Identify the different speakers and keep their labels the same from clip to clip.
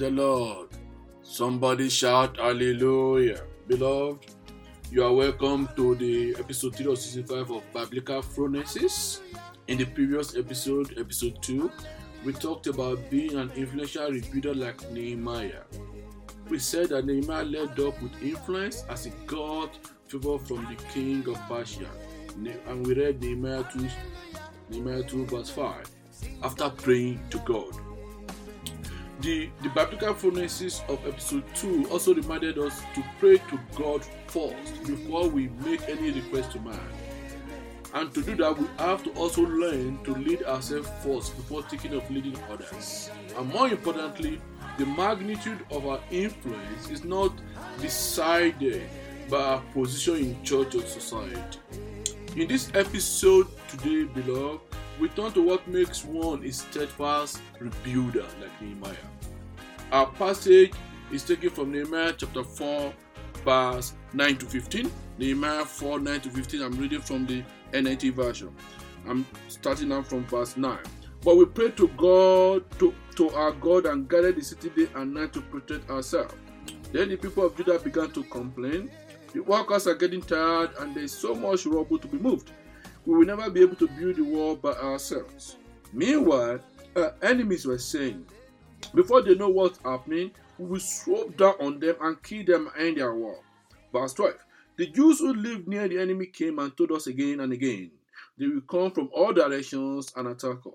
Speaker 1: the Lord. Somebody shout hallelujah. Beloved, you are welcome to the episode 3 of season 5 of Biblical Phronesis. In the previous episode, episode 2, we talked about being an influential rebuilder like Nehemiah. We said that Nehemiah led up with influence as he got favor from the king of Persia. And we read Nehemiah 2, Nehemiah 2 verse 5 after praying to God. The, the biblical phronesis of episode 2 also reminded us to pray to God first before we make any request to man. And to do that, we have to also learn to lead ourselves first before thinking of leading others. And more importantly, the magnitude of our influence is not decided by our position in church or society. In this episode today, beloved, we turn to what makes one a steadfast rebuilder like Nehemiah. Our passage is taken from Nehemiah chapter 4, verse 9 to 15. Nehemiah 4, 9 to 15. I'm reading from the NIV version. I'm starting now from verse 9. But we prayed to God, to, to our God, and guarded the city day and night to protect ourselves. Then the people of Judah began to complain. The workers are getting tired, and there is so much rubble to be moved. We will never be able to build the wall by ourselves. Meanwhile, our enemies were saying, Before they know what's happening, we will swoop down on them and kill them and their wall. Verse 12 The Jews who lived near the enemy came and told us again and again, They will come from all directions and attack us.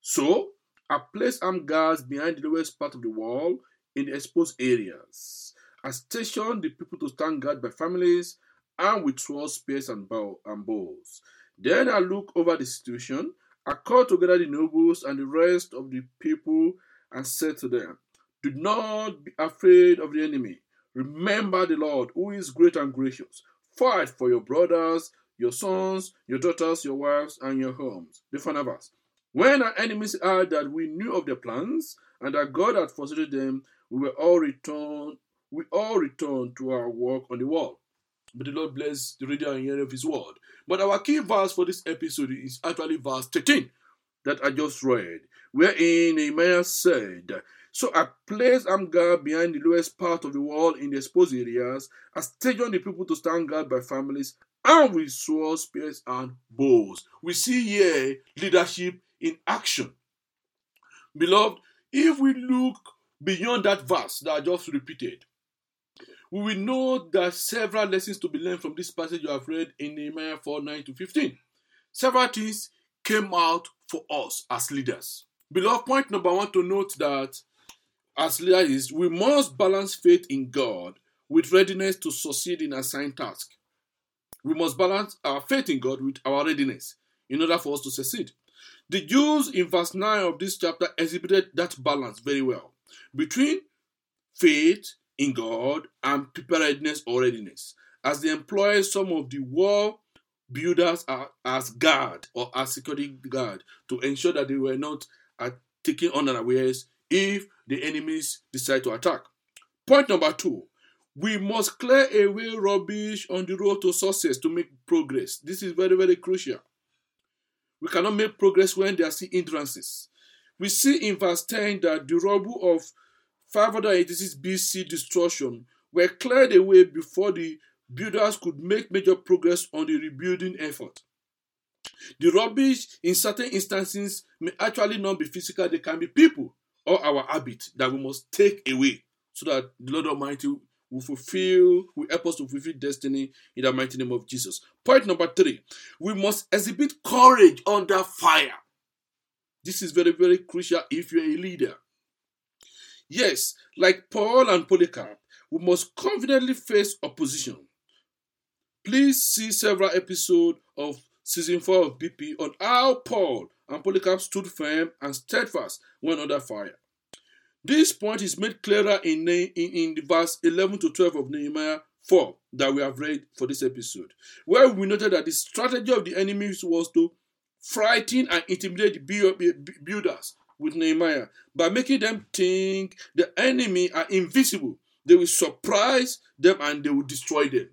Speaker 1: So, I placed armed guards behind the lowest part of the wall in the exposed areas. I stationed the people to stand guard by families and with swords, spears, and, bow, and bows. Then I looked over the situation. I called together the nobles and the rest of the people and said to them, Do not be afraid of the enemy. Remember the Lord, who is great and gracious. Fight for your brothers, your sons, your daughters, your wives, and your homes. The final. When our enemies heard that we knew of their plans and that God had frustrated them, we were all returned. We all returned to our work on the wall. But the Lord bless the reader and hearing of His word. But our key verse for this episode is actually verse 13 that I just read, wherein Nehemiah said, So I placed armed guard behind the lowest part of the wall in the exposed areas, I stationed the people to stand guard by families, and with swords, spears, and bows. We see here leadership in action. Beloved, if we look beyond that verse that I just repeated, we will know that several lessons to be learned from this passage you have read in Nehemiah 4 9 to 15. Several things came out for us as leaders. Beloved, point number one to note that as leaders we must balance faith in God with readiness to succeed in assigned task. We must balance our faith in God with our readiness in order for us to succeed. The Jews in verse 9 of this chapter exhibited that balance very well between faith in God and preparedness or readiness, as they employ some of the war builders are, as guard or as security guard to ensure that they were not uh, taken unawares if the enemies decide to attack. Point number two we must clear away rubbish on the road to success to make progress. This is very, very crucial. We cannot make progress when there are still hindrances. We see in verse 10 that the rubble of 586 BC destruction were cleared away before the builders could make major progress on the rebuilding effort. The rubbish in certain instances may actually not be physical, they can be people or our habit that we must take away so that the Lord Almighty will fulfill, will help us to fulfill destiny in the mighty name of Jesus. Point number three we must exhibit courage under fire. This is very, very crucial if you're a leader. Yes, like Paul and Polycarp, we must confidently face opposition. Please see several episodes of season 4 of BP on how Paul and Polycarp stood firm and steadfast when under fire. This point is made clearer in, in, in the verse 11 to 12 of Nehemiah 4 that we have read for this episode, where we noted that the strategy of the enemies was to frighten and intimidate the builders with Nehemiah by making them think the enemy are invisible. They will surprise them and they will destroy them.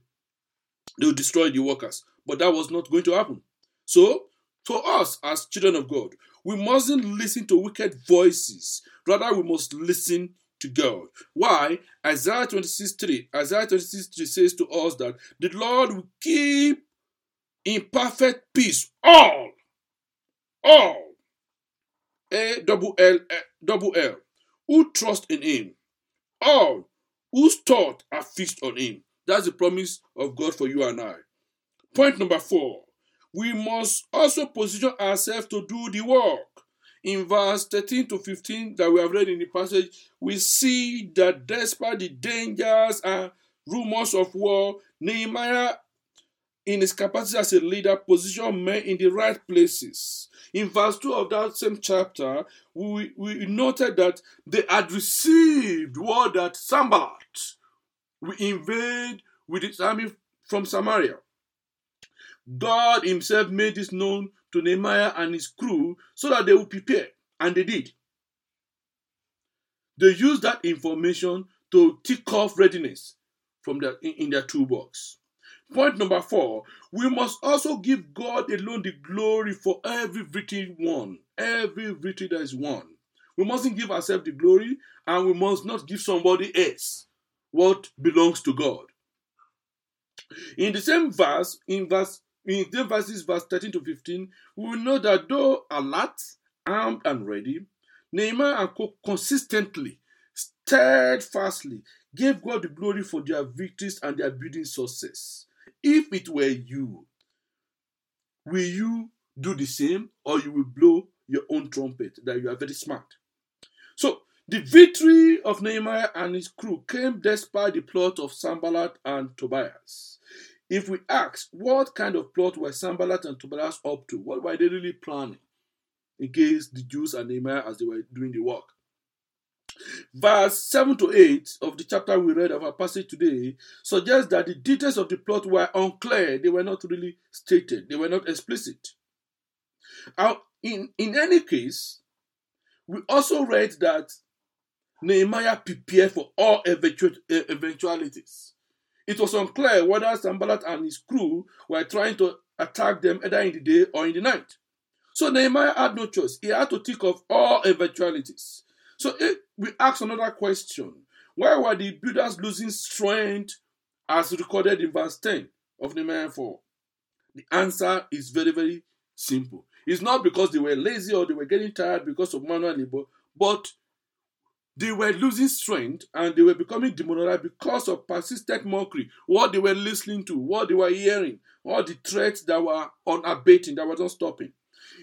Speaker 1: They will destroy the workers. But that was not going to happen. So, for us as children of God, we mustn't listen to wicked voices. Rather, we must listen to God. Why? Isaiah 26 3. Isaiah 26 3 says to us that the Lord will keep in perfect peace all, all, A double L, double L, who trust in Him, all whose thoughts are fixed on Him. That's the promise of God for you and I. Point number four we must also position ourselves to do the work. In verse 13 to 15 that we have read in the passage, we see that despite the dangers and rumors of war, Nehemiah, in his capacity as a leader, position men in the right places. In verse 2 of that same chapter, we, we noted that they had received word that Sanballat will invade with his army from Samaria. God Himself made this known to Nehemiah and his crew so that they would prepare, and they did. They used that information to tick off readiness from their, in, in their toolbox. Point number four, we must also give God alone the glory for every victory won, every victory that is won. We mustn't give ourselves the glory, and we must not give somebody else what belongs to God. In the same verse, in verse in the verses verse 13 to 15, we know that though alert, armed, and ready, Nehemiah and Co consistently, steadfastly gave God the glory for their victories and their building success. If it were you, will you do the same or you will blow your own trumpet that you are very smart? So, the victory of Nehemiah and his crew came despite the plot of Sanballat and Tobias. If we ask what kind of plot were Sanballat and Tobias up to, what were they really planning against the Jews and Nehemiah as they were doing the work? Verse 7 to 8 of the chapter we read of our passage today suggests that the details of the plot were unclear. They were not really stated, they were not explicit. Now, in, in any case, we also read that Nehemiah prepared for all eventualities. It was unclear whether Sanballat and his crew were trying to attack them either in the day or in the night. So Nehemiah had no choice. He had to think of all eventualities. So if we ask another question, why were the builders losing strength as recorded in verse 10 of Nehemiah 4? The answer is very, very simple. It's not because they were lazy or they were getting tired because of manual labor, but they were losing strength and they were becoming demoralized because of persistent mockery, what they were listening to, what they were hearing, all the threats that were unabating, that were not stopping.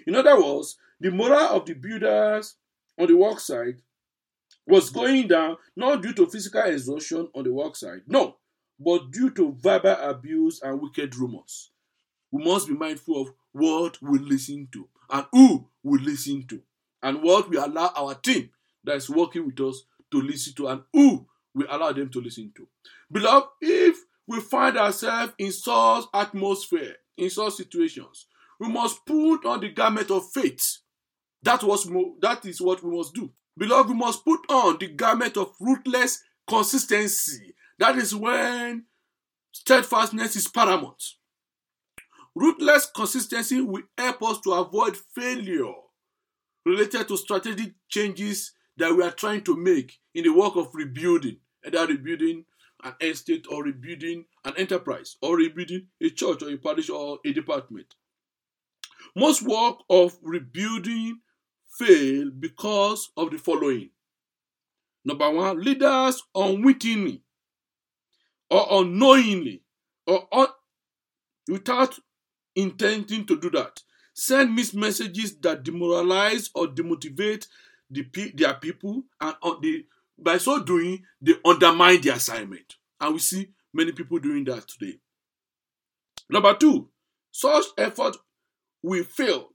Speaker 1: In other words, the morale of the builders on the work site was going down not due to physical exhaustion on the work site, no, but due to verbal abuse and wicked rumors. We must be mindful of what we listen to and who we listen to and what we allow our team that is working with us to listen to and who we allow them to listen to. Beloved, if we find ourselves in such atmosphere, in such situations, we must put on the garment of faith. That was that is what we must do. Beloved, we must put on the garment of ruthless consistency. That is when steadfastness is paramount. Ruthless consistency will help us to avoid failure related to strategic changes that we are trying to make in the work of rebuilding, either rebuilding an estate or rebuilding an enterprise or rebuilding a church or a parish or a department. Most work of rebuilding fail because of the following. Number one, leaders unwittingly or unknowingly or un- without intending to do that send missed messages that demoralize or demotivate the, their people, and they, by so doing, they undermine the assignment. And we see many people doing that today. Number two, such effort will fail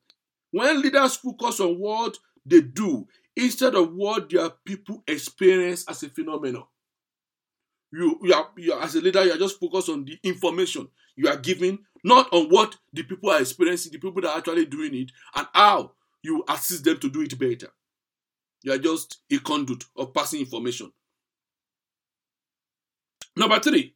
Speaker 1: when leaders focus on what they do instead of what their people experience as a phenomenon. You, you, are, you are, as a leader, you are just focused on the information you are giving, not on what the people are experiencing, the people that are actually doing it, and how you assist them to do it better. You are just a conduit of passing information. Number three,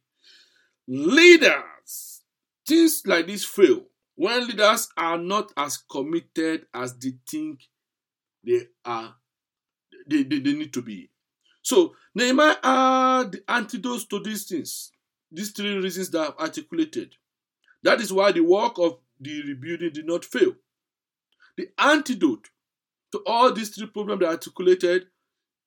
Speaker 1: leaders. Things like this fail when leaders are not as committed as they think they are they, they, they need to be. So Nehemiah had the antidotes to these things, these three reasons that I've articulated. That is why the work of the rebuilding did not fail. The antidote to all these three problems that I articulated,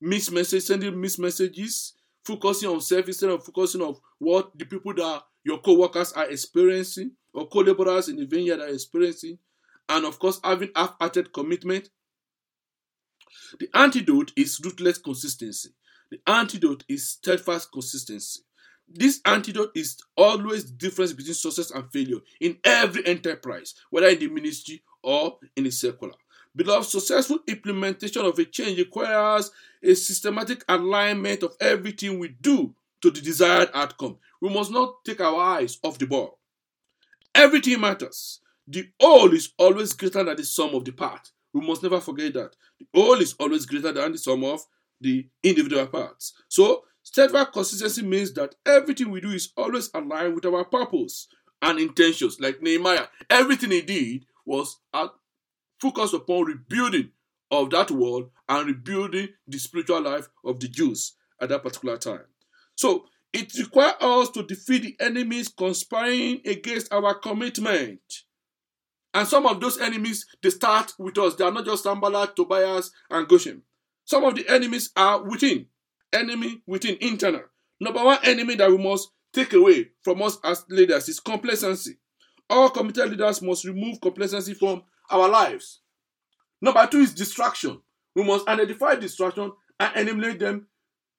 Speaker 1: missed message, sending missed messages, focusing on self instead of focusing on what the people that your co-workers are experiencing or co-laborers in the vineyard are experiencing, and of course having half-hearted commitment. The antidote is ruthless consistency. The antidote is steadfast consistency. This antidote is always the difference between success and failure in every enterprise, whether in the ministry or in the secular. Beloved, successful implementation of a change requires a systematic alignment of everything we do to the desired outcome. We must not take our eyes off the ball. Everything matters. The whole is always greater than the sum of the part. We must never forget that. The whole is always greater than the sum of the individual parts. So, steadfast consistency means that everything we do is always aligned with our purpose and intentions. Like Nehemiah, everything he did was focused upon rebuilding of that world and rebuilding the spiritual life of the Jews at that particular time. So, it requires us to defeat the enemies conspiring against our commitment. And some of those enemies, they start with us. They are not just Sanballat, Tobias, and Geshem. Some of the enemies are within. Enemy within, internal. Number one enemy that we must take away from us as leaders is complacency. All committed leaders must remove complacency from our lives. Number two is distraction. We must identify distraction and eliminate them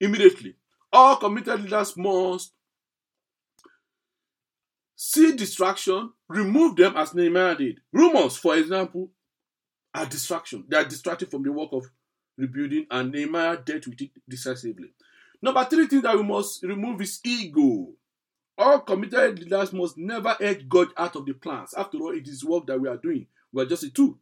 Speaker 1: immediately. All committed leaders must see distraction, remove them as Nehemiah did. Rumors, for example, are distraction. They are distracted from the work of rebuilding, and Nehemiah dealt with it decisively. Number three thing that we must remove is ego. All committed leaders must never edge God out of the plans. After all, it is work that we are doing. We are just a tool.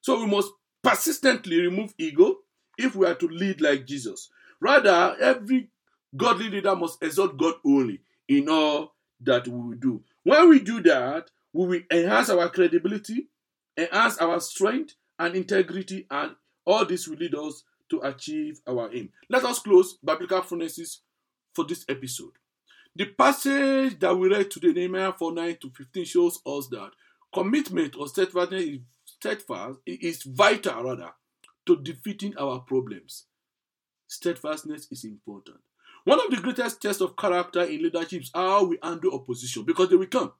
Speaker 1: So we must persistently remove ego if we are to lead like Jesus. Rather, every godly leader must exalt God only in all that we do. When we do that, we will enhance our credibility, enhance our strength and integrity, and all this will lead us to achieve our aim. Let us close biblical phronesis for this episode. The passage that we read today, Nehemiah 4 9 to 15, shows us that commitment or steadfastness is, steadfast, is vital rather to defeating our problems. Steadfastness is important. One of the greatest tests of character in leadership is how we handle opposition because they will come.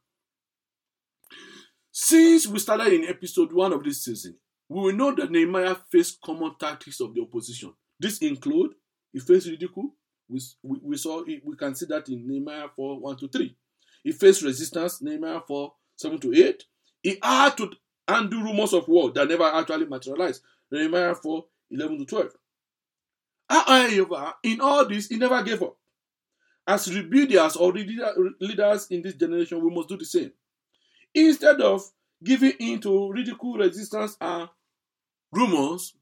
Speaker 1: Since we started in episode one of this season, we will know that Nehemiah faced common tactics of the opposition. This include he faced ridicule. We, we, we saw it, we can see that in Nehemiah 4 1 to 3. He faced resistance, Nehemiah 4 7 to 8. He had to undo rumors of war that never actually materialized, Nehemiah 4 11 to 12. However, in all this, he never gave up. As rebuilders or leaders in this generation, we must do the same. Instead of giving in to ridicule, resistance, and rumors,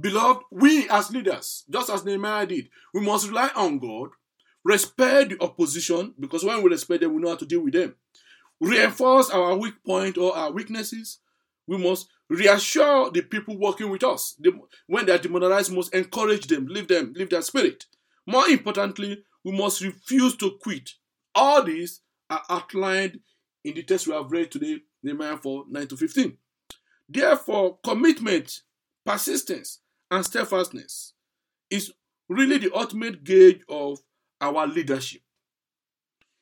Speaker 1: beloved, we as leaders, just as Nehemiah did, we must rely on God, respect the opposition, because when we respect them, we know how to deal with them. Reinforce our weak point or our weaknesses. We must reassure the people working with us. when they are demoralized, we must encourage them, leave them, leave their spirit. More importantly, we must refuse to quit. All these are outlined in the text we have read today, Nehemiah 4 9 to 15. Therefore, commitment, persistence, and steadfastness is really the ultimate gauge of our leadership.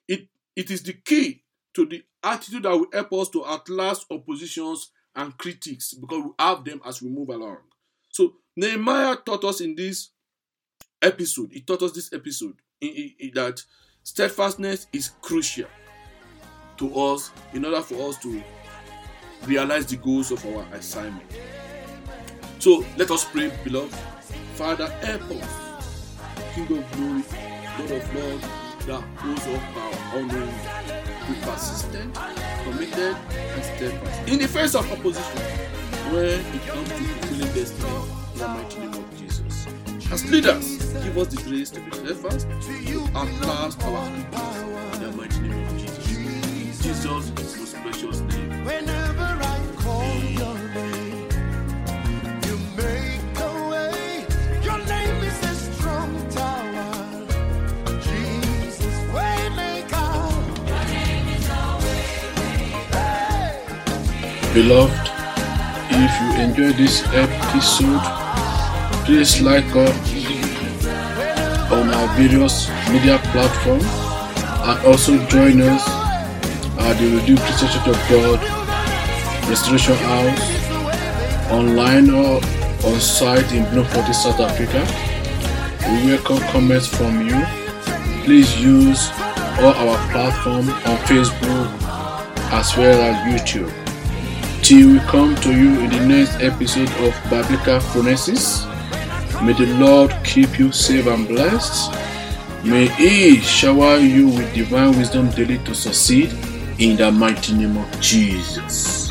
Speaker 1: It, it is the key to the attitude that will help us to outlast oppositions and critics because we have them as we move along. So Nehemiah taught us in this episode, he taught us this episode in, in, in that steadfastness is crucial to us in order for us to realize the goals of our assignment. So let us pray, beloved. Father, help us, King of glory, God of love, that holds of our honor be persistent, committed, and steadfast. In the face of opposition, when it comes to fulfilling destiny, in the mighty name of Jesus. As leaders, give us the grace to be steadfast and last our in the mighty name of Jesus. Jesus' most precious name. Beloved, if you enjoy this episode, please like us on our various media platforms and also join us at the Redeemed Christian Church of God Restoration House online or on site in Bloemfontein, South Africa. We welcome comments from you. Please use all our platforms on Facebook as well as YouTube. Till we come to you in the next episode of Biblical Phronesis, may the Lord keep you safe and blessed. May He shower you with divine wisdom daily to succeed in the mighty name of Jesus.